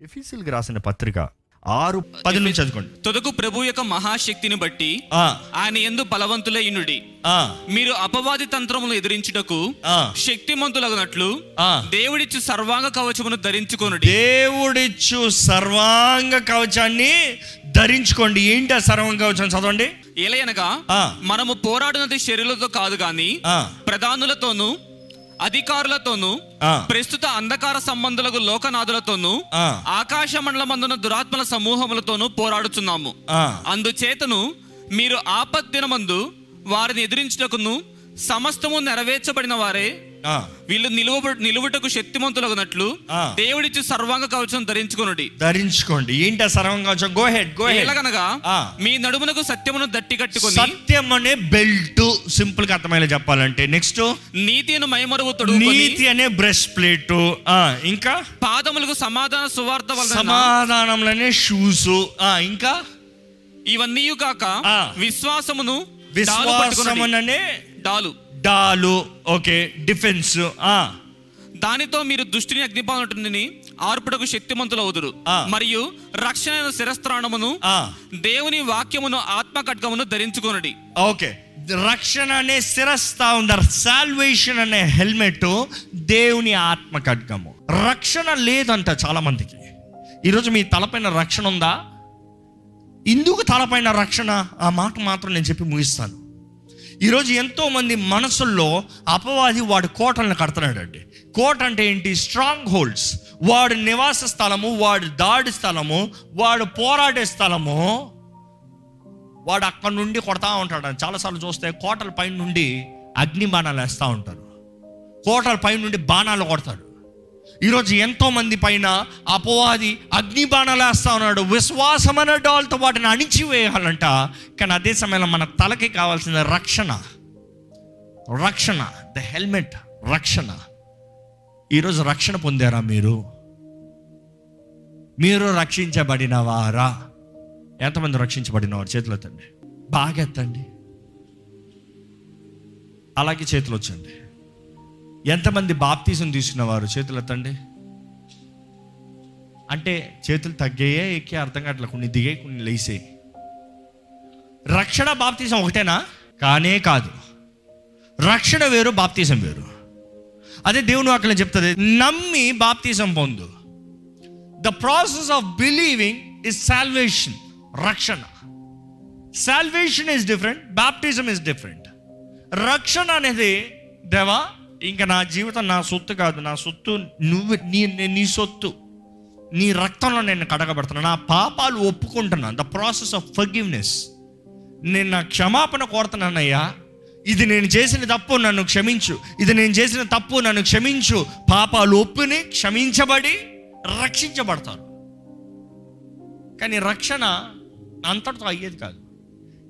ఎఫీసీలకు రాసిన పత్రిక ఆరు పది నుంచి చదువుకోండి తొదకు ప్రభు యొక్క మహాశక్తిని బట్టి ఆయన ఎందు బలవంతులై ఇనుడి ఆ, మీరు అపవాది తంత్రములు ఎదిరించుటకు ఆ. శక్తిమంతులగినట్లు. దేవుడిచ్చు సర్వాంగ కవచమును ధరించుకొనుడి దేవుడిచ్చు సర్వాంగ కవచాన్ని ధరించుకోండి ఏంటి ఆ సర్వాంగ కవచం చదవండి ఎలయనగా ఆ. మనము పోరాడినది శరీరులతో కాదు గాని. ప్రధానులతోనూ అధికారులతోనూ. ప్రస్తుత అంధకార సంబంధులకు లోకనాథులతోనూ. ఆకాశ మండలమందున దురాత్మల సమూహములతోనూ పోరాడుచున్నాము అందుచేతను మీరు ఆపద్దినమందు వారిని ఎదిరించుటకును సమస్తము నెరవేర్చబడిన వారే వీళ్ళు నిలువ నిలువుటకు శక్తిమంతులగునట్లు. దేవుడిచ్చి సర్వాంగ కవచం ధరించుకొనుడి. ధరించుకోండి. ఏంటి ఆ సర్వాంగ కవచం? గో హెడ్ గో హెడ్ ఎలాగనగా. మీ నడుమునకు సత్యమును దట్టి కట్టుకొని సత్యం అనే బెల్ట్ సింపుల్గా అర్థమయ్యేలా చెప్పాలంటే. నెక్స్ట్ నీతిను మైమరువు తొడుగుకొని నీతి అనే బ్రష్ ప్లేట్. ఇంకా? పాదములకు సమాధాన సువార్త వలన సమాధానంలోనే షూస్. ఇంకా? ఇవన్నీ కాక. విశ్వాసమును. విశ్వాసమనే డాలు. డాలు ఓకే డిఫెన్స్ దానితో మీరు దుష్టిని అగ్నిపాలనుని ఆర్పుటకు శక్తిమంతులు అవుదురు ఆ. మరియు రక్షణ శిరస్త్రాణమును దేవుని వాక్యమును ఆత్మ ఖడ్గమును ధరించుకొనుడి. ఓకే రక్షణ అనే శిరస్తా ఉందర్ సాల్వేషన్ అనే హెల్మెట్ దేవుని ఆత్మ ఖడ్గము రక్షణ లేదంట చాలా మందికి ఈరోజు మీ తలపైన రక్షణ ఉందా? ఎందుకు తలపైన రక్షణ? ఆ మాట మాత్రం నేను చెప్పి ముగిస్తాను. ఈరోజు ఎంతోమంది మనసుల్లో అపవాది వాడి కోటలను కడుతున్నాడండి. కోట అంటే ఏంటి? స్ట్రాంగ్ హోల్డ్స్ వాడు నివాస స్థలము వాడు దాడి స్థలము వాడు పోరాడే స్థలము వాడు అక్కడ నుండి కొడతా ఉంటాడు. చాలాసార్లు చూస్తే కోటల పైన నుండి అగ్ని బాణాలు వేస్తూ ఉంటారు. కోటల పైన నుండి బాణాలు కొడతాడు. ఈరోజు ఎంతో మంది పైన అపవాది అగ్ని బాణాలు వేస్తా ఉన్నాడు. విశ్వాసం అనే డాల్తో వాటిని అణిచివేయాలంట. కానీ అదే సమయంలో మన తలకి కావాల్సిన రక్షణ. రక్షణ. The helmet. రక్షణ. ఈరోజు రక్షణ పొందారా మీరు? మీరు రక్షించబడిన వారా? ఎంతమంది రక్షించబడిన వారు చేతులు ఎత్తండి బాగా ఎత్తండి. అలాగే చేతులు వచ్చండి ఎంతమంది బాప్తీసం తీసుకున్న వారు చేతులు ఎత్తండి? అంటే చేతులు తగ్గాయే ఎక్కి అర్థం కావట్లే కొన్ని దిగాయి కొన్ని లేసాయి. రక్షణ బాప్తీసం ఒకటేనా? కానే కాదు. రక్షణ వేరు బాప్తీసం వేరు. అదే దేవుని వాక్యం చెప్తుంది నమ్మి బాప్తీసం పొందు. The process of believing is salvation రక్షణ. Salvation is different baptism is different రక్షణ అనేది దేవా ఇంకా నా జీవితం నా సొత్తు కాదు నా సొత్తు నువ్వు నీ నీ- సొత్తు. నీ రక్తంలో నేను కడగబడుతున్నా. నా పాపాలు ఒప్పుకుంటున్నాను ద ప్రాసెస్ ఆఫ్ ఫర్గివ్నెస్ నేను నా క్షమాపణ కోరుతున్నానయ్యా. ఇది నేను చేసిన తప్పు నన్ను క్షమించు. ఇది నేను చేసిన తప్పు నన్ను క్షమించు. పాపాలు ఒప్పుని క్షమించబడి రక్షించబడతారు. కానీ రక్షణ అంతటితో అయ్యేది కాదు.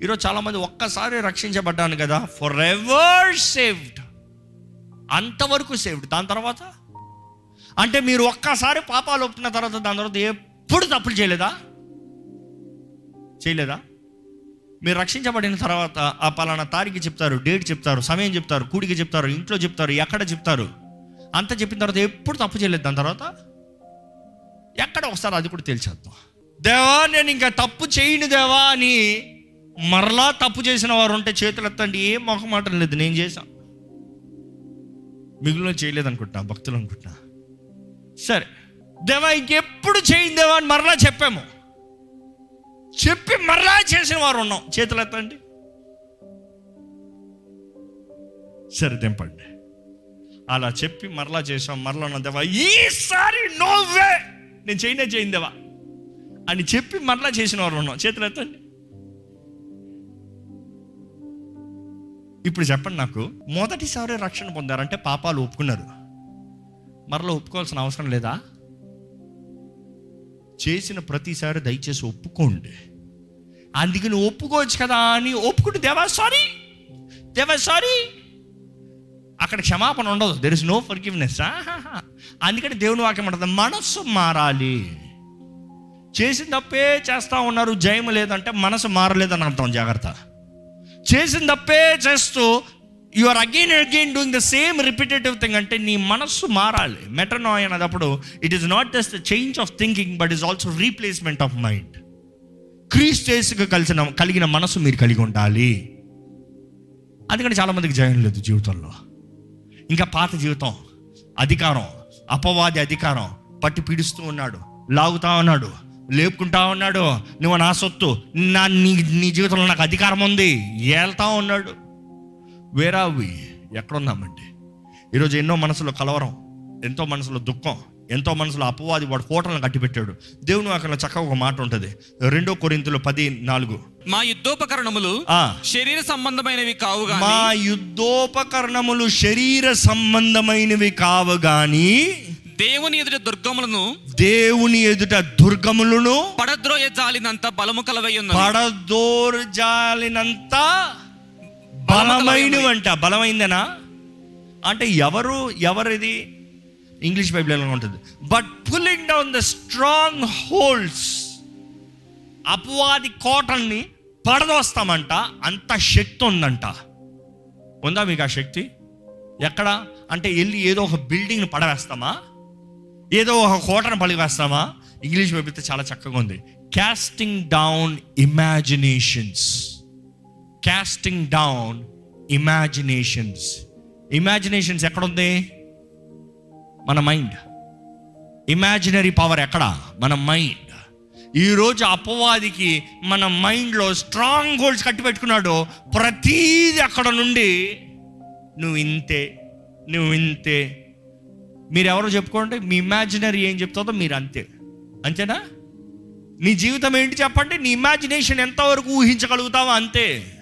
ఈరోజు చాలామంది ఒక్కసారి రక్షించబడ్డాను కదా. ఫర్ ఎవర్ సేవ్డ్ అంతవరకు సేవ్డ్ దాని తర్వాత? అంటే మీరు ఒక్కసారి పాపాలు ఒప్పుకున్న తర్వాత దాని తర్వాత ఎప్పుడు తప్పులు చేయలేదా? చేయలేదా? మీరు రక్షించబడిన తర్వాత ఆ పలానా తారీఖు చెప్తారు డేట్ చెప్తారు సమయం చెప్తారు కూడికి చెప్తారు ఇంట్లో చెప్తారు ఎక్కడ చెప్తారు? అంత చెప్పిన తర్వాత ఎప్పుడు తప్పు చేయలేదు. దాని తర్వాత? ఎక్కడ ఒకసారి అది కూడా తెలిసేద్దాం దేవా నేను ఇంకా తప్పు చేయను దేవా అని మరలా తప్పు చేసిన వారు ఉంటే చేతులు ఎత్తండి ఏం మొహమాటం లేదు. నేను చేశాను. మిగులు చేయలేదు అనుకుంటున్నా భక్తులు అనుకుంటున్నా సరే దేవా ఇంకెప్పుడు చేయిందేవా అని మరలా చెప్పాము. చెప్పి మరలా చేసిన వారు ఉన్నాం. చేతులు ఎత్తండి. సరే దింపండి అలా చెప్పి మరలా చేసాం మరలా ఉన్నదేవా ఈసారి నోవే నేను చేయనే చేయిందేవా అని చెప్పి మరలా చేసిన వారు ఉన్నాం. చేతులు ఎత్తండి. ఇప్పుడు చెప్పండి నాకు. మొదటిసారి రక్షణ పొందారంటే పాపాలు ఒప్పుకున్నారు. మరలా ఒప్పుకోవాల్సిన అవసరం లేదా? చేసిన ప్రతిసారి దయచేసి ఒప్పుకోండి. అందుకని ఒప్పుకోవచ్చు కదా అని ఒప్పుకుంటే దేవా సారీ దేవా సారీ అక్కడ క్షమాపణ ఉండదు. దెర్ ఇస్ నో ఫర్గివ్నెస్ అందుకని దేవుని వాక్యం ఉంటుంది మనస్సు మారాలి. చేసిన తప్పే చేస్తా ఉన్నారు జయం లేదంటే మనసు మారలేదని అర్థం జాగ్రత్త. చేసిన తప్పే చేస్తూ you are again and again doing the same repetitive thing అంటే నీ మనస్సు మారాలి. మెటనాయ్ అన్నదప్పుడు it is not just change of thinking but is also replacement of mind క్రీస్తేసుకు కలిసిన కలిగిన మనసు మీరు కలిగి ఉండాలి. అందుకని చాలామందికి జయం లేదు జీవితంలో. ఇంకా పాత జీవితం అధికారం అపవాది అధికారం పట్టి పీడిస్తూ ఉన్నాడు లాగుతా ఉన్నాడు. లేపుకుంటా ఉన్నాడు. నువ్వు నా సొత్తు. నా నీ నీ జీవితంలో నాకు అధికారం ఉంది. ఏళ్తా ఉన్నాడు. వేరావి ఎక్కడున్నామండి ఈరోజు ఎన్నో మనసులో కలవరం ఎంతో మనసులో దుఃఖం ఎంతో మనసులో అపవాది వాడు కోటలను కట్టిపెట్టాడు. దేవుని అక్కడ చక్కగా ఒక మాట ఉంటుంది. రెండో కొరింతలు పది నాలుగు మా యుద్ధోపకరణములు ఆ. శరీర సంబంధమైనవి కావు మా యుద్ధోపకరణములు శరీర సంబంధమైనవి కావు గాని దేవుని ఎదుట దుర్గములను దేవుని ఎదుట దుర్గములను పడద్రోయ జాలినంత బలము కలవై ఉన్నది. పడదోర్జాలినంత బలమైనవంట. బలమైందనా? అంటే ఎవరు ఎవరిది? ఇంగ్లీష్ బైబిల్ ఎలా ఉంటుంది? But pulling down the strongholds అపవాది కోటల్ని పడదోస్తామంట. అంత శక్తి ఉందంట. ఉందా మీకు ఆ శక్తి? ఎక్కడ? అంటే వెళ్ళి ఏదో ఒక బిల్డింగ్ని పడవేస్తామా? ఏదో ఒక కోటను పలివేస్తామా ఇంగ్లీష్ బైబిల్ చాలా చక్కగా ఉంది. Casting down imaginations casting down imaginations imaginations ఎక్కడుంది? మన మైండ్ ఇమాజినరీ పవర్ ఎక్కడ? మన మైండ్ ఈరోజు అపవాదికి మన మైండ్లో స్ట్రాంగ్ హోల్డ్స్ కట్టి పెట్టుకున్నాడు. ప్రతీది అక్కడ నుండి నువ్వు ఇంతే నువ్వు ఇంతే మీరు ఎవరో చెప్పుకోండి మీ ఇమాజినరీ ఏం చెప్తుందో మీరు అంతే అంతేనా? నీ జీవితం ఏంటి చెప్పండి నీ ఇమాజినేషన్ ఎంతవరకు ఊహించగలుగుతావో అంతే.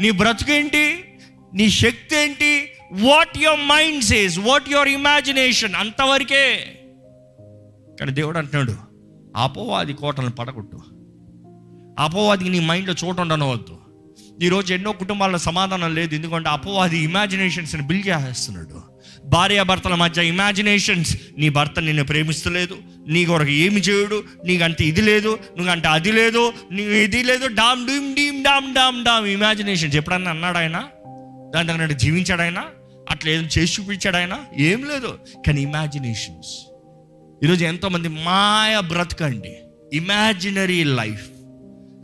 నీ బ్రతుకేంటి నీ శక్తి ఏంటి what your mind says what your imagination అంతవరకే. కానీ దేవుడు అంటున్నాడు అపోవాది కోటలను పడగొట్టు. అపోవాదికి నీ మైండ్లో చోటు ఉండనవద్దు. ఈరోజు ఎన్నో కుటుంబాల్లో సమాధానం లేదు. ఎందుకంటే అపవాది ఇమాజినేషన్స్ని బిల్డ్ చేసేస్తున్నాడు భార్యాభర్తల మధ్య ఇమాజినేషన్స్ నీ భర్త నిన్ను ప్రేమిస్తలేదు నీ కొరకు ఏమి చేయడు నీకంటే ఇది లేదు నువ్వంటే అది లేదు నీ ఇది లేదు డామ్ డీమ్ డీమ్ డామ్ డామ్ డామ్ ఇమాజినేషన్స్ ఎప్పుడన్నా అన్నాడు ఆయన? దాని తగినట్టు జీవించాడు ఆయన? అట్లా ఏదో చేసి చూపించాడు ఆయన? ఏం లేదు. కానీ ఇమాజినేషన్స్ ఈరోజు ఎంతోమంది మాయ బ్రతకండి. ఇమాజినరీ లైఫ్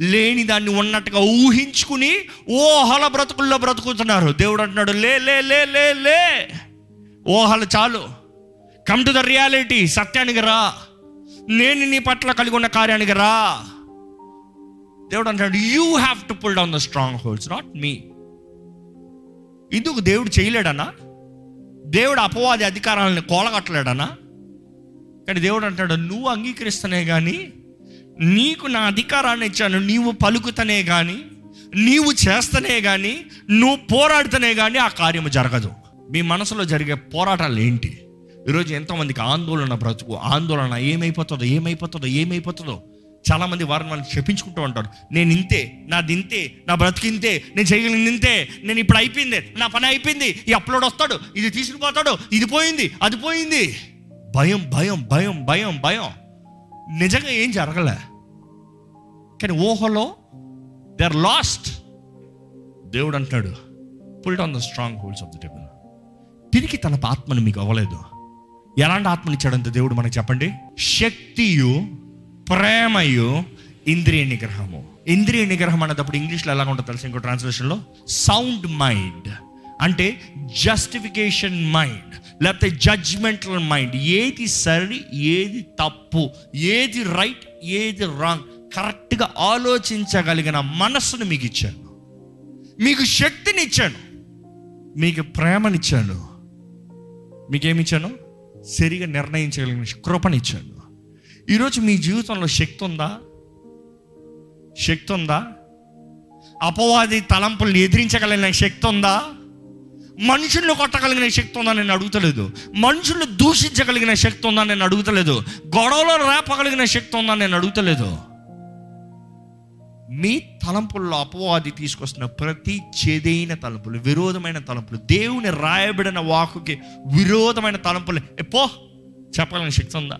లేని దాన్ని ఉన్నట్టుగా ఊహించుకుని ఓహల బ్రతుకుల్లో బ్రతుకుతున్నారు. దేవుడు అంటున్నాడు లే లే లే లే లే. ఓహలు చాలు. కమ్ టు ద రియాలిటీ సత్యానికి రా. నేను నీ పట్ల కలిగి ఉన్న కార్యానికి రా. దేవుడు అంటాడు you have to pull down the strongholds not me ఇందుకు దేవుడు చేయలేడనా? దేవుడు అపవాది అధికారాలను కోలగట్టలేడనా? కానీ దేవుడు అంటాడు నువ్వు అంగీకరిస్తనే కానీ నీకు నా అధికారాన్ని ఇచ్చాను నీవు పలుకుతనే కానీ నీవు చేస్తనే కానీ నువ్వు పోరాడుతనే కానీ ఆ కార్యము జరగదు. మీ మనసులో జరిగే పోరాటాలు ఏంటి? ఈరోజు ఎంతోమందికి ఆందోళన బ్రతుకు ఆందోళన ఏమైపోతుందో ఏమైపోతుందో ఏమైపోతుందో చాలామంది వారిని వాళ్ళు చెప్పించుకుంటూ ఉంటారు. నేను ఇంతే నాది ఇంతే నా బ్రతికింతే నేను చేయగలిగింది ఇంతే నేను ఇప్పుడు అయిపోయింది నా పని అయిపోయింది ఈ అప్లోడ్ వస్తాడు ఇది తీసుకుపోతాడు ఇది పోయింది అది పోయింది. భయం భయం భయం భయం భయం. నిజంగా ఏం జరగలే. కానీ ఊహలో దే ఆర్ లాస్ట్ దేవుడు అంటున్నాడు pulled on the strongholds of the table తిరిగి తన ఆత్మను మీకు అవ్వలేదు. ఎలాంటి ఆత్మనిచ్చాడంత దేవుడు మనకి చెప్పండి? శక్తియు ప్రేమయు ఇంద్రియ నిగ్రహము. ఇంద్రియ నిగ్రహం అనేటప్పుడు ఇంగ్లీష్లో ఎలా ఉంటుంది తెలుసు ఇంకో ట్రాన్స్లేషన్లో సౌండ్ మైండ్ అంటే జస్టిఫికేషన్ మైండ్ లేకపోతే జడ్జ్మెంటల్ మైండ్ ఏది సరి ఏది తప్పు ఏది రైట్ ఏది రాంగ్ కరెక్ట్గా ఆలోచించగలిగిన మనస్సును మీకు ఇచ్చాను. మీకు శక్తిని ఇచ్చాను. మీకు ప్రేమనిచ్చాను మీకేమిచ్చాను సరిగా నిర్ణయించగలిగిన కృపనిచ్చాను ఈరోజు మీ జీవితంలో శక్తి ఉందా? శక్తి ఉందా? అపవాది తలంపుల్ని ఎదిరించగలిగిన శక్తి ఉందా? మనుషులను కొట్టగలిగిన శక్తి ఉందా నేను అడుగుతలేదు. మనుషులు దూషించగలిగిన శక్తి ఉందా నేను అడుగుతలేదు. గొడవలో రేపగలిగిన శక్తి ఉందా నేను అడుగుతలేదు. మీ తలంపుల్లో అపవాది తీసుకొస్తున్న ప్రతి చెదైన తలంపులు విరోధమైన తలంపులు దేవుని రాయబడిన వాకుకి విరోధమైన తలంపులు ఎప్పో చెప్పగలిగిన శక్తి ఉందా?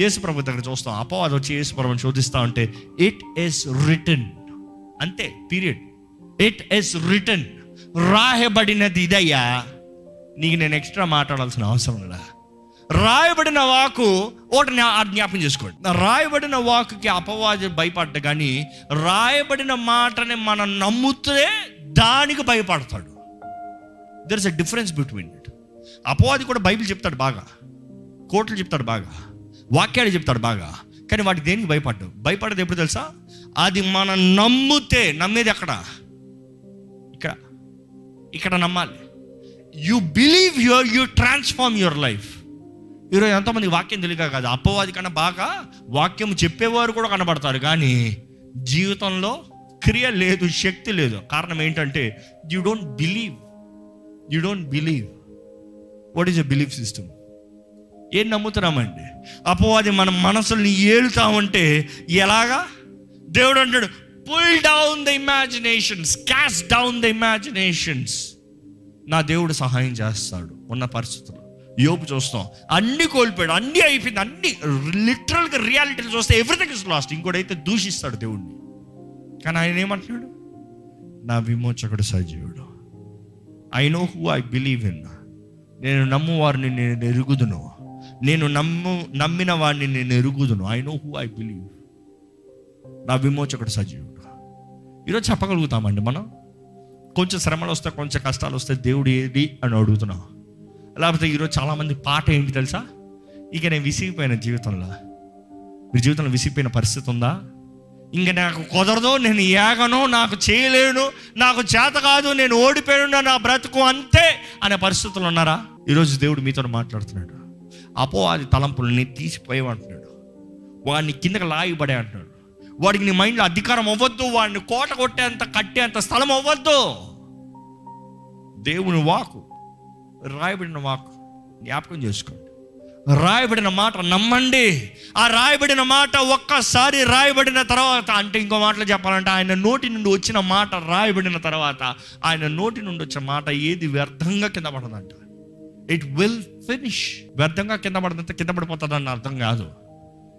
యేసుప్రభు దగ్గర చూస్తాం. అపవాదం వచ్చి యేసుప్రభుని శోధిస్తా ఉంటే ఇట్ ఇస్ రిటర్న్ అంతే పీరియడ్ ఇట్ ఇస్ రిటర్న్ రాయబడినది ఇదయ్యా నీకు నేను ఎక్స్ట్రా మాట్లాడాల్సిన అవసరం లేదా? రాయబడిన వాకు ఒకటి జ్ఞాపం చేసుకోండి. రాయబడిన వాకుకి అపవాది భయపడ్డ కానీ రాయబడిన మాటని మనం నమ్ముతే దానికి భయపడతాడు. There is a difference between it అపవాది కూడా బైబిల్ చెప్తాడు బాగా. కోట్లు చెప్తాడు బాగా. వాక్యాలు చెప్తాడు బాగా. కానీ వాటికి దేనికి భయపడ్డు భయపడదు ఎప్పుడు తెలుసా? అది మనం నమ్ముతే నమ్మేది ఎక్కడ? ఇక్కడ నమ్మాలి. You believe your you transform your life ఈరోజు ఎంతోమంది వాక్యం తెలియక కాదు. అప్పవాది కన్నా బాగా వాక్యం చెప్పేవారు కూడా కనబడతారు. కానీ జీవితంలో క్రియ లేదు శక్తి లేదు. కారణం ఏంటంటే you don't believe you don't believe what is a belief system ఏం నమ్ముతున్నామండి? అపవాది మన మనసుల్ని ఏలుతామంటే ఎలాగా? దేవుడు అంటాడు pull down the imaginations cast down the imaginations నా దేవుడు సహాయం చేస్తాడు ఉన్న పరిస్థితుల్లో. యోపు చూస్తాం. అన్ని కోల్పోయాడు అన్ని అయిపోయింది అన్ని లిటరల్గా రియాలిటీలు చూస్తే ఎవ్రీథింగ్ ఇస్ లాస్ట్ ఇంకోటైతే దూషిస్తాడు దేవుడిని కానీ ఆయన ఏమంటున్నాడు? నా విమోచకుడు సజీవుడు. I know who I believe in నేను నమ్మువారిని నేను ఎరుగుదును. నేను నమ్ము నమ్మిన వాడిని నేను ఎరుగుదును. I know who I believe నా విమోచకుడు సజీవుడు. ఈరోజు చెప్పగలుగుతామండి మనం? కొంచెం శ్రమలు వస్తే కొంచెం కష్టాలు వస్తే దేవుడు ఏది అని అడుగుతున్నాం. లేకపోతే ఈరోజు చాలామంది పాట ఏంటి తెలుసా? ఇక నేను విసిగిపోయిన జీవితంలో. మీ జీవితంలో విసిగిపోయిన పరిస్థితి ఉందా? ఇంక నాకు కుదరదు నేను ఏగను నాకు చేయలేను నాకు చేత కాదు నేను ఓడిపోయాను నా బ్రతుకు అంతే అనే పరిస్థితులు ఉన్నారా? ఈరోజు దేవుడు మీతో మాట్లాడుతున్నాడు. అపో అది తలంపులు నేను తీసిపోయేవంటున్నాడు వాడిని కిందకి లాగిపడే అంటున్నాడు. వాడికి నీ మైండ్లో అధికారం అవ్వద్దు వాడిని కోట కొట్టేంత కట్టేంత స్థలం అవ్వద్దు. దేవుని వాకు రాయబడిన వాకు జ్ఞాపకం చేసుకోండి. రాయబడిన మాట నమ్మండి. ఆ రాయబడిన మాట ఒక్కసారి రాయబడిన తర్వాత అంటే ఇంకో మాటలు చెప్పాలంటే ఆయన నోటి నుండి వచ్చిన మాట రాయబడిన తర్వాత ఆయన నోటి నుండి వచ్చిన మాట ఏది వ్యర్థంగా కింద పడదంట. ఇట్ విల్ ఫినిష్ వ్యర్థంగా కింద పడదంటే కింద పడిపోతుందని అర్థం కాదు.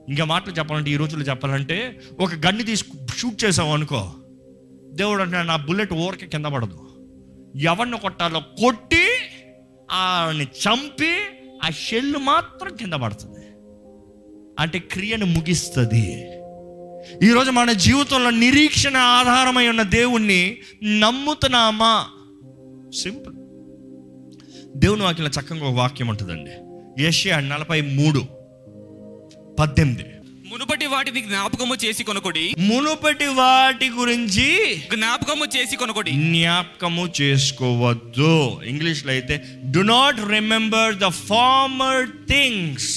ఇంకా మాటలు చెప్పాలంటే ఈ రోజుల్లో చెప్పాలంటే ఒక గన్ని తీసుకు షూట్ చేసావు అనుకో దేవుడు అంటే నా బుల్లెట్ ఊరకే కింద పడదు. ఎవరిని కొట్టాలో కొట్టి ఆని చంపి ఆ షెల్ మాత్రం కింద పడుతుంది. అంటే క్రియను ముగిస్తుంది. ఈరోజు మన జీవితంలో నిరీక్షణ ఆధారమై ఉన్న దేవుణ్ణి నమ్ముతున్నామా? సింపుల్. దేవుని వాక్యంలో చక్కగా ఒక వాక్యం ఉంటుందండి. ఏషియా నలభై మూడు. పద్దెనిమిది. మునుపటి వాటిని జ్ఞాపకము చేసి కొనుకొడి. మునుపటి వాటి గురించి జ్ఞాపకము చేసి కొనుకొడి. జ్ఞాపకము చేసుకోవద్దు. ఇంగ్లీష్లో అయితే do not remember the former things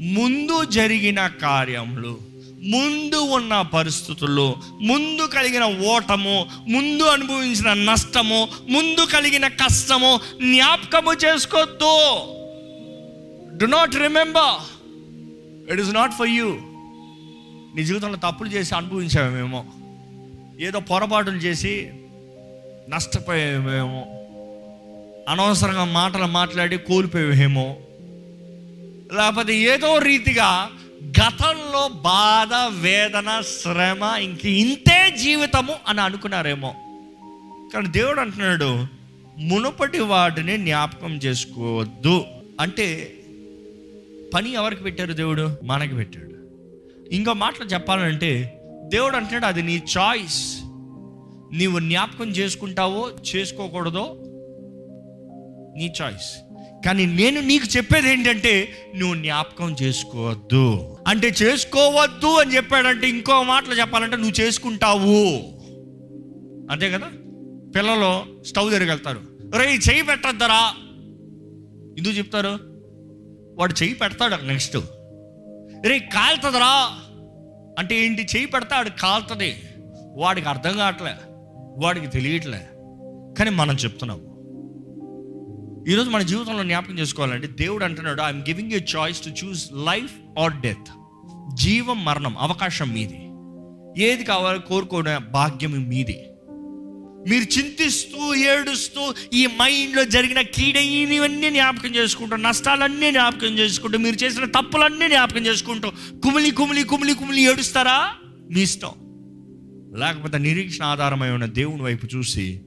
ముందు జరిగిన కార్యములు ముందు ఉన్న పరిస్థితులు ముందు కలిగిన ఓటము ముందు అనుభవించిన నష్టము ముందు కలిగిన కష్టము జ్ఞాపకము చేసుకోవద్దు. Do not remember it is not for you నీ జీవితంలో తప్పులు చేసి అనుభవించామేమో ఏదో పొరపాటులు చేసి నష్టపోయామేమో అనవసరంగా మాటలు మాట్లాడి కోల్పోయేమో లేకపోతే ఏదో రీతిగా గతంలో బాధ వేదన శ్రమ ఇంక ఇంతే జీవితము అని అనుకున్నారేమో. కానీ దేవుడు అంటున్నాడు మునుపటి వాటిని జ్ఞాపకం చేసుకోవద్దు. అంటే పని ఎవరికి పెట్టారు దేవుడు? మనకి పెట్టాడు. ఇంకో మాటలు చెప్పాలంటే దేవుడు అంటున్నాడు అది నీ చాయిస్ నీవు జ్ఞాపకం చేసుకుంటావో చేసుకోకూడదో నీ చాయిస్ కానీ నేను నీకు చెప్పేది ఏంటంటే నువ్వు జ్ఞాపకం చేసుకోవద్దు. అంటే చేసుకోవద్దు అని చెప్పాడంటే ఇంకో మాటలు చెప్పాలంటే నువ్వు చేసుకుంటావు. అంతే కదా? పిల్లలు స్టవ్ దగ్గరికి వెళ్తారు. రే చేయి పెట్టద్దరా. ఎందుకు చెప్తారు? వాడు చేయి పెడతాడు నెక్స్ట్. రే కాలుతుందిరా? అంటే ఏంటి? చెయ్యి పెడతాడు కాలుతుంది. వాడికి అర్థం కావట్లే. వాడికి తెలియట్లే. కానీ మనం చెప్తున్నాము ఈరోజు మన జీవితంలో జ్ఞాపకం చేసుకోవాలంటే దేవుడు అంటున్నాడు I'm giving you choice to choose life or death జీవం మరణం అవకాశం మీది. ఏది కావాలో కోరుకోవడం భాగ్యం మీది. మీరు చింతిస్తూ ఏడుస్తూ ఈ మైండ్లో జరిగిన కీడైనవన్నీ జ్ఞాపకం చేసుకుంటూ నష్టాలన్నీ జ్ఞాపకం చేసుకుంటూ మీరు చేసిన తప్పులన్నీ జ్ఞాపకం చేసుకుంటూ కుమిలి కుమిలి కుమిలి కుమిలి ఏడుస్తారా? మీ ఇష్టం. లేకపోతే నిరీక్షణ ఆధారమై ఉన్న దేవుని వైపు చూసి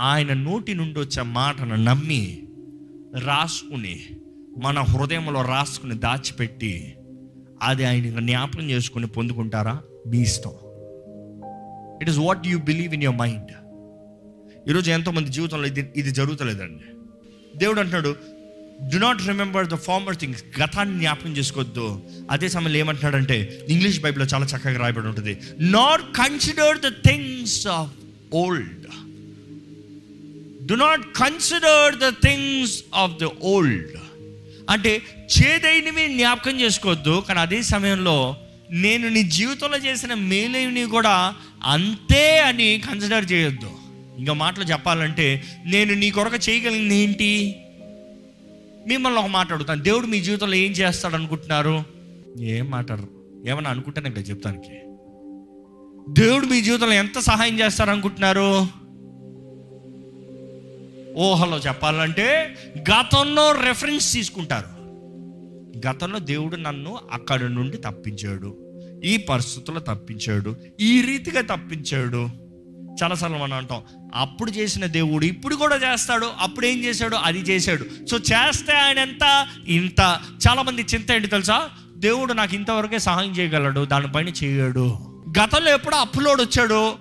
ఆయన నోటి నుండి వచ్చే మాటను నమ్మి రాసుకుని మన హృదయంలో రాసుకుని దాచిపెట్టి అది ఆయన జ్ఞాపకం చేసుకుని పొందుకుంటారా? మీ ఇష్టం. It is what you believe in your mind ఈరోజు ఎంతోమంది జీవితంలో ఇది ఇది జరుగుతలేదండి. దేవుడు అంటున్నాడు do not remember the former things గతాన్ని జ్ఞాపకం చేసుకోవద్దు. అదే సమయంలో ఏమంటున్నాడంటే ఇంగ్లీష్ బైబిల్లో చాలా చక్కగా రాయబడి ఉంటుంది. Not consider the things of old do not consider the things of the old అంటే చేదైనవి జ్ఞాపకం చేసుకోవద్దు కానీ అదే సమయంలో నేను నీ జీవితంలో చేసిన మేలైనవి కూడా అంతే అని కన్సిడర్ చేయొద్దు. ఇంకా మాటలు చెప్పాలంటే నేను నీ కొరకు చేయగలిగింది ఏంటి? మిమ్మల్ని ఒక మాట అడుగుతాను. దేవుడు మీ జీవితంలో ఏం చేస్తాడు అనుకుంటున్నారు? ఏం మాట్లాడరు. ఏమన్నా అనుకుంటాను ఇంకా చెప్తానికి. దేవుడు మీ జీవితంలో ఎంత సహాయం చేస్తారు అనుకుంటున్నారు? ఊహలో చెప్పాలంటే గతంలో రెఫరెన్స్ తీసుకుంటారు. గతంలో దేవుడు నన్ను అక్కడి నుండి తప్పించాడు. ఈ పరిస్థితుల్లో తప్పించాడు. ఈ రీతిగా తప్పించాడు. చాలాసార్లు మనం అంటాం అప్పుడు చేసిన దేవుడు ఇప్పుడు కూడా చేస్తాడు అప్పుడు ఏం చేశాడు అది చేశాడు. సో చేస్తే ఆయన ఎంత? ఇంత. చాలామంది చింత ఏంటి తెలుసా? దేవుడు నాకు ఇంతవరకే సహాయం చేయగలడు దానిపైన చేయడు. గతంలో ఎప్పుడో అప్పులోడు వచ్చాడు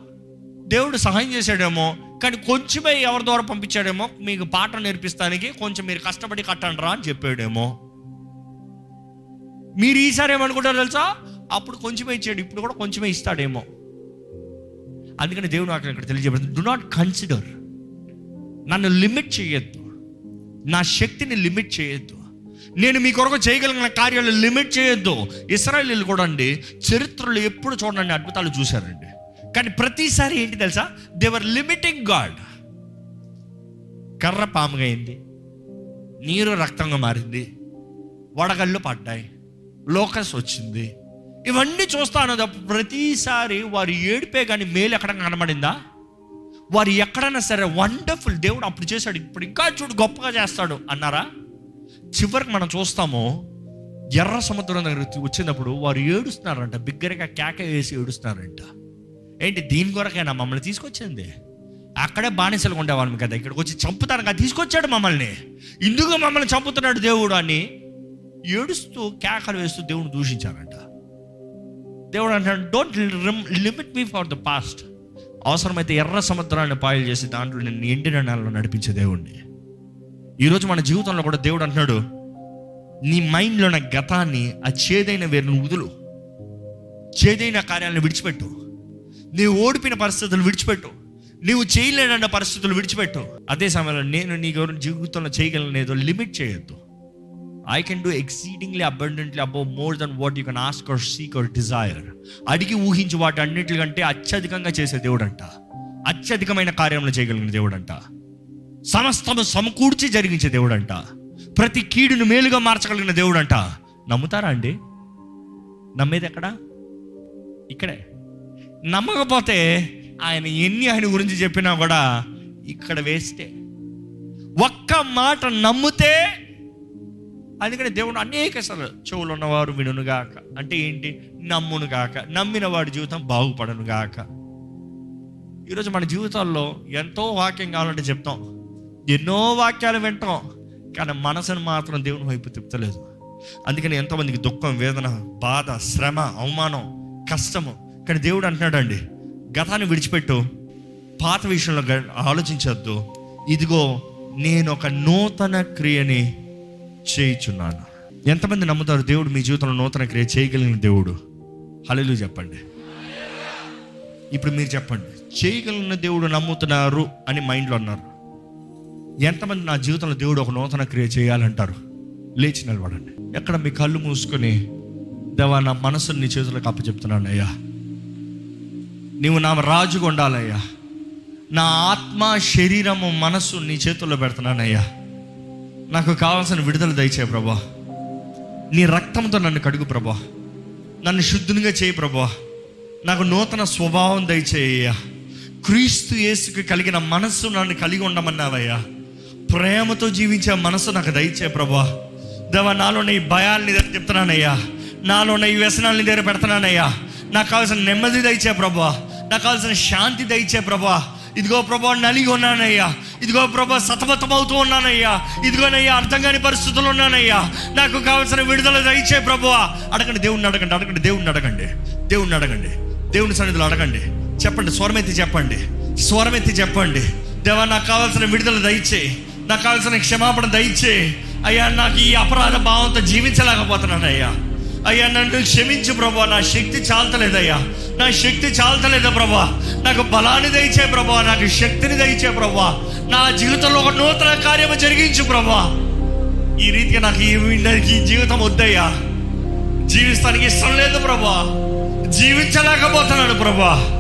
దేవుడు సహాయం చేశాడేమో కానీ కొంచెమే ఎవరి ద్వారా పంపించాడేమో మీకు పాట నేర్పిస్తానికి కొంచెం మీరు కష్టపడి కట్టండి రా అని చెప్పాడేమో. మీరు ఈసారి ఏమనుకుంటారు తెలుసా? అప్పుడు కొంచెమే ఇచ్చాడు ఇప్పుడు కూడా కొంచెమే ఇస్తాడేమో. అందుకని దేవుడు నాకు ఇక్కడ తెలియజేయబడుతుంది డు నాట్ కన్సిడర్ నన్ను లిమిట్ చేయొద్దు. నా శక్తిని లిమిట్ చేయొద్దు. నేను మీ కొరకు చేయగలిగిన కార్యాలు లిమిట్ చేయొద్దు. ఇస్రాయలీలు కూడా అండి చరిత్రలో ఎప్పుడు చూడండి అద్భుతాలు చూశారండి. కానీ ప్రతిసారి ఏంటి తెలుసా? దేవర్ లిమిటింగ్ గాడ్ కర్ర పాముగా అయింది. నీరు రక్తంగా మారింది. వడగళ్ళు పడ్డాయి. లోకస్ వచ్చింది. ఇవన్నీ చూస్తాను ప్రతిసారి వారు ఏడిపే కానీ మేలు ఎక్కడ కనబడిందా? వారు ఎక్కడైనా సరే వండర్ఫుల్ దేవుడు అప్పుడు చేశాడు. ఇప్పుడు ఇంకా చూడు గొప్పగా చేస్తాడు అన్నారా? చివరికి మనం చూస్తాము ఎర్ర సముద్రం దగ్గర వచ్చినప్పుడు వారు ఏడుస్తున్నారంట. బిగ్గరగా కేక వేసి ఏడుస్తున్నారంట. ఏంటి దీని కొరకైనా మమ్మల్ని తీసుకొచ్చింది? అక్కడే బానిసలు ఉండేవాళ్ళం కదా ఇక్కడికి వచ్చి చంపుతాను తీసుకొచ్చాడు మమ్మల్ని. ఇందుకు మమ్మల్ని చంపుతున్నాడు దేవుడు అని ఏడుస్తూ కేకలు వేస్తూ దేవుడిని దూషించారంట. దేవుడు అంటాడు don't limit me for the past అవసరమైతే ఎర్ర సముద్రాన్ని పాయలు చేసి దాంట్లో నేను ఎండిన నెలలో నడిపించే దేవుణ్ణి. ఈరోజు మన జీవితంలో కూడా దేవుడు అంటున్నాడు నీ మైండ్లో ఉన్న గతాన్ని ఆ చేదైన వేరును వదులు. చేదైన కార్యాలను విడిచిపెట్టు. నీవు ఓడిపిన పరిస్థితులు విడిచిపెట్టు. నీవు చేయలేనన్న పరిస్థితులు విడిచిపెట్టు. అదే సమయంలో నేను నీ గౌరవ జీవితంలో చేయగలనేదో లిమిట్ చేయొద్దు. I can do exceedingly abundantly above more than what you can ask or seek or desire అడిగి ఊహించి వాటి అన్నిటికంటే అత్యధికంగా చేసే దేవుడు అంట అత్యధికమైన కార్యములు చేయగలిగిన దేవుడు అంట సమస్తము సమకూర్చి జరిగించే దేవుడు అంట ప్రతి కీడును మేలుగా మార్చగలిగిన దేవుడు అంట నమ్ముతారా అండి? నమ్మేది ఎక్కడా? ఇక్కడే. నమ్మకపోతే ఆయన ఎన్ని ఆయన గురించి చెప్పినా కూడా ఇక్కడ వేస్తే. ఒక్క మాట నమ్మితే అందుకని దేవుడు అనేక సార్లు చెవులు ఉన్నవారు వినుగాక అంటే ఏంటి? నమ్మునుగాక. నమ్మిన వాడి జీవితం బాగుపడను గాక ఈరోజు మన జీవితాల్లో ఎంతో వాక్యం కావాలంటే చెప్తాం. ఎన్నో వాక్యాలు వింటాం. కానీ మనసును మాత్రం దేవుని వైపు తిప్పలేదు అందుకని ఎంతోమందికి దుఃఖం వేదన బాధ శ్రమ అవమానం కష్టము. కానీ దేవుడు అంటున్నాడండి గతాన్ని విడిచిపెట్టు. పాత విషయంలో గ- ఆలోచించొద్దు. ఇదిగో నేను ఒక నూతన క్రియని చేయుచున్నాను. ఎంతమంది నమ్ముతారు దేవుడు మీ జీవితంలో నూతన క్రియ చేయగలిగిన దేవుడు? హలలు చెప్పండి. ఇప్పుడు మీరు చెప్పండి. చేయగలిగిన దేవుడు నమ్ముతున్నారు అని మైండ్లో అన్నారు. ఎంతమంది నా జీవితంలో దేవుడు ఒక నూతన క్రియ చేయాలంటారు? లేచి నిలబడండి. ఎక్కడ మీ కళ్ళు మూసుకొని దేవా నా మనసుని నీ చేతులకు అప్పచెప్తున్నాను అయ్యా. నీవు నా రాజుగా ఉండాలయ్యా. నా ఆత్మ శరీరము మనస్సు నీ చేతుల్లో పెడుతున్నానయ్యా నాకు కావాల్సిన విడుదల దయచే ప్రభా. నీ రక్తంతో నన్ను కడుగు ప్రభా. నన్ను శుద్ధునిగా చేయి ప్రభా. నాకు నూతన స్వభావం దయచేయ్యా క్రీస్తు యేసుకి కలిగిన మనస్సు నన్ను కలిగి ఉండమన్నావయ్యా. ప్రేమతో జీవించే మనసు నాకు దయచే ప్రభా. దేవా నాలో ఈ భయాల్ని దగ్గర చెప్తున్నానయ్యా. నాలో ఈ వ్యసనాలని దగ్గర పెడుతున్నానయ్యా. నాకు కావాల్సిన నెమ్మది దయచే ప్రభా. నాకు కావాల్సిన శాంతి దయచే ప్రభా. ఇదిగో ప్రభా నలిగి ఉన్నానయ్యా. ఇదిగో ప్రభా సతమతమవుతూ ఉన్నానయ్యా. ఇదిగోనయ్యా అర్థం కాని పరిస్థితులు ఉన్నానయ్యా. నాకు కావాల్సిన విడుదల దయచే ప్రభువా. అడగండి దేవుణ్ణి అడగండి అడగండి దేవుణ్ణి అడగండి దేవుణ్ణి అడగండి దేవుని సన్నిధిలో అడగండి. చెప్పండి స్వరమెత్తి చెప్పండి స్వరమెత్తి చెప్పండి. దేవా నాకు కావాల్సిన విడుదల దయచే నాకు కావాల్సిన క్షమాపణ దయచే. అయ్యా నాకు ఈ అపరాధ భావంతో జీవించలేకపోతున్నాను అయ్యా అయ్యా నన్ను క్షమించు ప్రభా. నా శక్తి చాలతలేదయ్యా. నా శక్తి చాలతలేదా ప్రభా. నాకు బలాన్ని దయచే ప్రభా. నాకు శక్తిని దయచే ప్రభా. నా జీవితంలో ఒక నూతన కార్యము జరిగించు ప్రభా. ఈ రీతిగా నాకు ఈ జీవితం వద్దయ్యా. జీవిస్తానికి ఇష్టం లేదు ప్రభా. జీవించలేకపోతున్నాడు ప్రభా.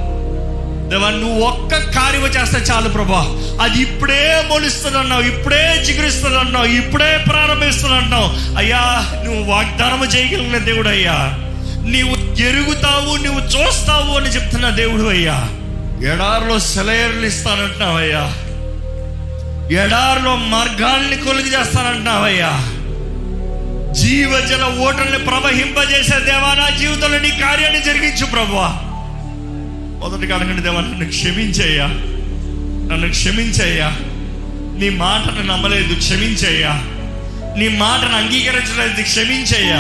దేవా నువ్వు ఒక్క కార్యం చేస్తే చాలు ప్రభా. అది ఇప్పుడే మొలుస్తుందన్నావు ఇప్పుడే చిగురిస్తుందన్నావు ఇప్పుడే ప్రారంభిస్తుందన్నావు. అయ్యా నువ్వు వాగ్దానం చేయగలిగిన దేవుడు అయ్యా. నీవు ఎరుగుతావు నువ్వు చూస్తావు అని చెప్తున్న దేవుడు అయ్యా. ఎడారిలో సెలయర్లు ఇస్తానంటున్నావయ్యా ఎడారిలో మార్గాల్ని కొలిగి చేస్తానంటున్నావయ్యా జీవజల ఓటల్ని ప్రవహింపజేసే దేవా నా జీవితంలో నీ కార్యాన్ని జరిగించు ప్రభువా మొదటిగా అడగండి దేవా నన్ను క్షమించయ్యా. నన్ను క్షమించయ్యా. నీ మాటను నమ్మలేదు క్షమించయ్యా. నీ మాటను అంగీకరించలేదు క్షమించయ్యా.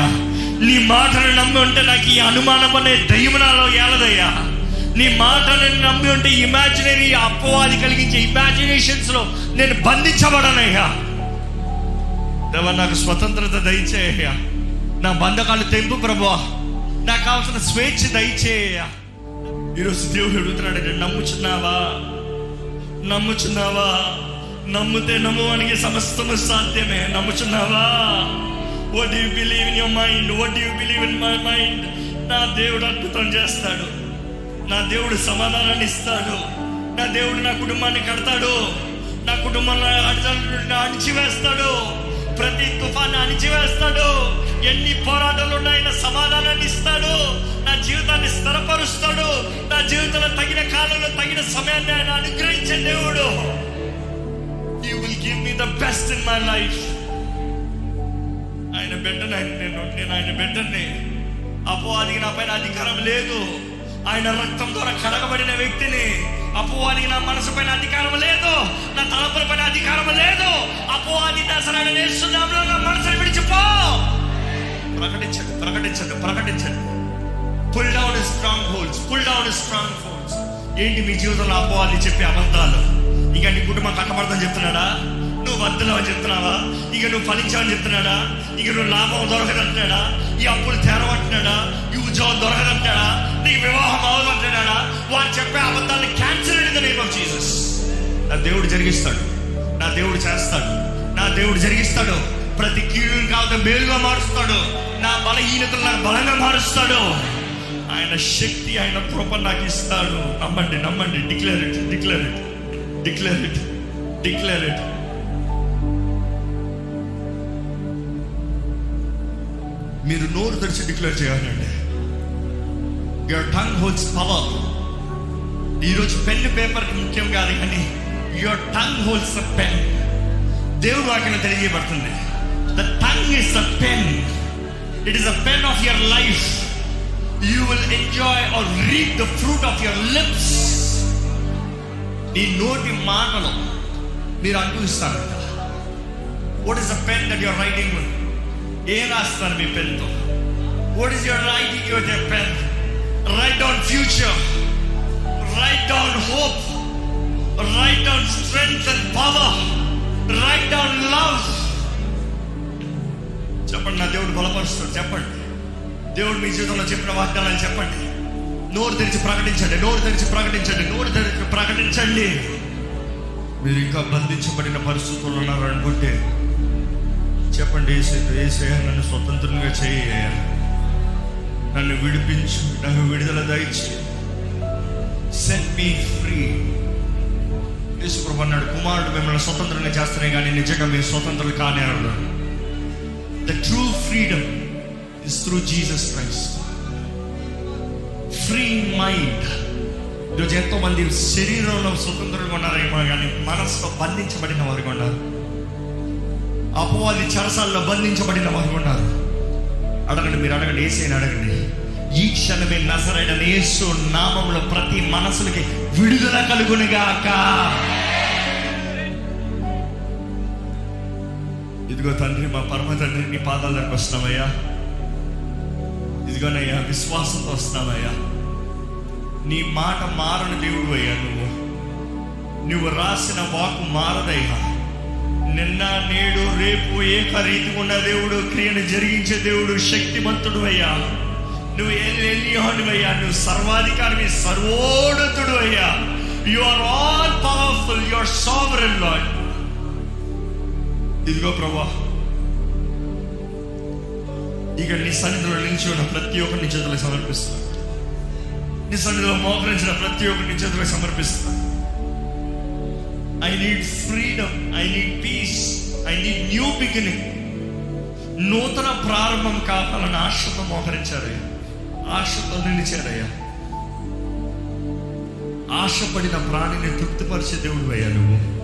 నీ మాటను నమ్మి ఉంటే నాకు ఈ అనుమానం అనే దయ్యం నాలో ఏలదయ్యా. నీ మాటను నమ్మి ఉంటే ఇమాజినరీ అపవాది కలిగించే ఇమాజినేషన్స్లో నేను బంధించబడనయ్యా. దేవా నాకు స్వతంత్రత దయచేయ్యా. నా బంధకాలు తెంపు ప్రభువా. నాకు కావాల్సిన స్వేచ్ఛ దయచేయ్యా. ఈరోజు దేవుడు అడుగుతున్నాడు నమ్ముచున్నావా? నమ్ముచున్నావా? నమ్మితే నమ్మువానికి సమస్తము సాధ్యమే. నమ్ముచున్నావా? What you believe in your mind what you believe in my mind నా దేవుడు అద్భుతం చేస్తాడు. నా దేవుడు సమాధానాన్ని ఇస్తాడు. నా దేవుడు నా కుటుంబాన్ని కడతాడు. నా కుటుంబంలో అడిచి వేస్తాడు ప్రతి తుఫాన్ని అణిచివేస్తాడు. ఎన్ని పోరాటాలు ఉన్నాయన సమాధానాన్ని ఇస్తాడు. నా జీవితాన్ని స్థిరపరుస్తాడు. నా జీవితంలో తగిన కాలంలో తగిన సమయాన్ని ఆయన అనుగ్రహించే దేవుడు. You will give me the best in my life ఆయన బిడ్డను ఆయన నేను నేను ఆయన బిడ్డని అది నా పైన అధికారం లేదు. ఆయన రక్తం ద్వారా కడగబడిన వ్యక్తిని. అపోవాది నా మనసు పైన అధికారం లేదు నా తలపుల పైన అధికారం లేదు. అపోవాది దశరాడు నేర్చున్నాంలో నా మనసుని విడిచిపో ప్రకటించండి ప్రకటించండి ప్రకటించండి. Pull down strongholds pull down strongholds ఏంటి మీ జీవితంలో అపోవాది చెప్పే అబద్ధాలు? ఇక నీ కుటుంబం కట్టబడదని చెప్తున్నాడా? నువ్వు వద్దులవని చెప్తున్నావా? ఇక నువ్వు ఫలించావని చెప్తున్నాడా? ఇక నువ్వు లాభం దొరకదంటున్నాడా? ఈ అప్పులు తెరవంటున్నాడా? ఈ ఉద్యోగం దొరకదంటాడా నీ వివాహం అవ్వదంటున్నాడా వారు చెప్పే అబద్ధాన్ని cancel in the name of Jesus నా దేవుడు జరిగిస్తాడు. నా దేవుడు చేస్తాడు. నా దేవుడు జరిగిస్తాడు. ప్రతి కీడుని కాదు మేలుగా మారుస్తాడు. నా బలహీనతలు నాకు బలంగా మారుస్తాడు. ఆయన శక్తి ఆయన కృప నాకు ఇస్తాడు. నమ్మండి నమ్మండి. Declare it declare it declare it declare it మీరు నోరు తెరిచి డిక్లేర్ చేయాలండి. యువర్ టంగ్ హోల్డ్స్ పవర్ ఈరోజు పెన్ పేపర్ ముఖ్యం కాదు కానీ your tongue holds the pen దేవుడు వాక్యం తెలియబడుతుంది the tongue is a pen it is a pen of your life you will enjoy or read the fruit of your lips నీ నోటి మాటలు మీరు అనుభవిస్తారంట. What is the pen that your writing ఏం రాస్తారు మీ పెన్తో what is your writing your pen write down future write down hope write down strength and power write down love చెప్పండి నా దేవుడు బలపరుస్తాడు. చెప్పండి. దేవుడు మీ జీవితంలో చెప్పిన వాగ్దానాలు చెప్పండి. నోరు తెరిచి ప్రకటించండి. నోరు తెరిచి ప్రకటించండి. నోరు తెరిచి ప్రకటించండి. మీరు ఇంకా బంధించబడిన పరిస్థితులు ఉన్నారనుకుంటే చెప్పండి ఏసే నన్ను స్వతంత్రంగా చేయ. నన్ను విడిపించు నాకు విడుదల దయచి. సెట్ మీ ఫ్రీ యేసుప్రభు అన్నాడు కుమారుడు మిమ్మల్ని స్వతంత్రంగా చేస్తేనే కానీ నిజంగా మీరు స్వతంత్రులు కానే అన్నాడు the true freedom is through Jesus Christ free mind ఈరోజు ఎంతో మంది శరీరంలో స్వతంత్రంగా ఉన్నారేమో కానీ మనసులో బంధించబడిన వారు ఉన్నారు. అపవాది చరసాల్లో బంధించబడిన వారు ఉన్నారు. అడగండి మీరు అడగండి ఏసైనా అడగండి. ఈ క్షణమే నసరైన యేసు నామంలో ప్రతి మనసులకి విడుదల కలుగునిగాక. ఇదిగో తండ్రి మా పరమ తండ్రి నీ పాదాల దగ్గరకు వస్తున్నామయ్యా ఇదిగోనయ్యా విశ్వాసంతో వస్తున్నామయ్యా నీ మాట మారని దేవుడు అయ్యా నువ్వు. నువ్వు రాసిన వాకు మారదయ్యా. నిన్న నేడు రేపు ఏకరీతి ఉన్న దేవుడు క్రియను జరిగించే దేవుడు శక్తిమంతుడు అయ్యా. నువ్వు ఎల్లియోని అయ్యా. నువ్వు సర్వాధికారి సర్వోన్నతుడు అయ్యా. You are all powerful you are sovereign ఇదిగో ప్రభా ఇక నీ సన్నిధిలో నిలిచి ఉన్న ప్రతి ఒక్కరిని చేతులకు సమర్పిస్తాను నీ సన్నిధిలో మోకరించిన ప్రతి ఒక్కరిని చేతులకు సమర్పిస్తాను I need freedom I need peace I need new beginning నూతన ప్రారంభం కావాలని ఆశతో మోహరించారయ్యా. ఆశతో నిలిచారయ్యా. ఆశపడిన ప్రాణిని తృప్తిపరిచే దేవుడు అయ్యా నువ్వు.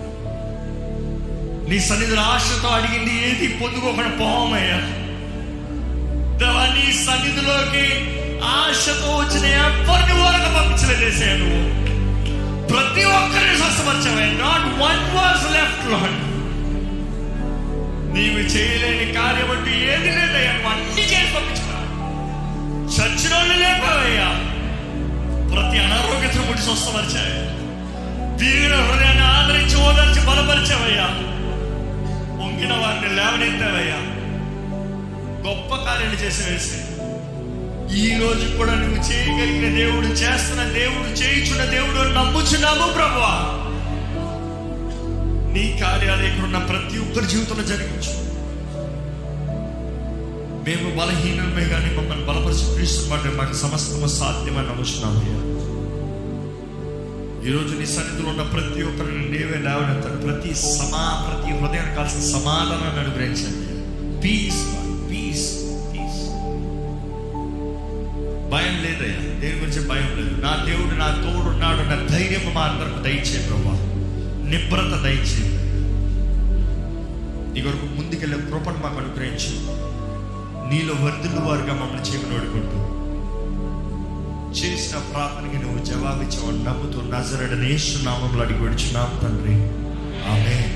నీ సన్నిధిలో ఆశతో అడిగింది ఏది? పొందుకోకుండా పోవమయ్యా. దేవా నీ సన్నిధిలోకి ఆశతో వచ్చిన ఎవరిని వరకు పంపించలేదేసా నువ్వు? ప్రతి ఒక్కరిని స్వస్థపరిచావే. Not one was left Lord నీవు చేయలేని కార్యం అంటూ ఏది లేదయ్యా నువ్వు అన్ని చేసి పంపించుకున్నావు. చచ్చిన వాళ్ళు లేపావయ్యా ప్రతి అనారోగ్యతను పుట్టి స్వస్థపరిచావే. తీరిన హృదయాన్ని ఆదరించి ఓదార్చి బలపరిచావయ్యా వంగిన వారిని లేవనెత్తావయ్యా గొప్ప కార్యాలు చేసి వేసి. ఈ రోజు కూడా నువ్వు చేయగలిగిన దేవుడు చేస్తున్న దేవుడు చేయించున్న దేవుడు నమ్ముచున్నాము ప్రభువా. నీ కార్యాలు ఇక్కడున్న ప్రతి ఒక్కరి జీవితంలో జరిగించు. మేము బలహీనమే కానీ మమ్మల్ని బలపరిచిస్తున్నమాట మాకు సమస్తము సాధ్యమని నమ్ముచున్నాము ఈరోజు నీ సన్నిధిలో ఉన్న ప్రతి ఒక్కరిని నీవే లేవనెత్తాడు ప్రతి సమా ప్రతి హృదయానికి కాల్సిన సమాధానాన్ని అనుగ్రహించండి పీస్ పీస్ భయం లేదయ్యా దేని గురించి భయం లేదు. నా దేవుడు నా తోడు నాడు నా ధైర్యం మా అందరికి దయచే ప్రభా. నిబ్రత దయచే నీ కొరకు ముందుకెళ్ళే కృపను మాకు అనుగ్రహించు. నీలో వర్ధులు వారుగా మమ్మల్ని చేయమని అడుగుంటూ చేసిన ప్రార్థనకి నువ్వు జవాబిచ్చావు నమ్ముతూ నజరడనేసు నామంలో అడిగి విడుచున్నాం తండ్రి. ఆమె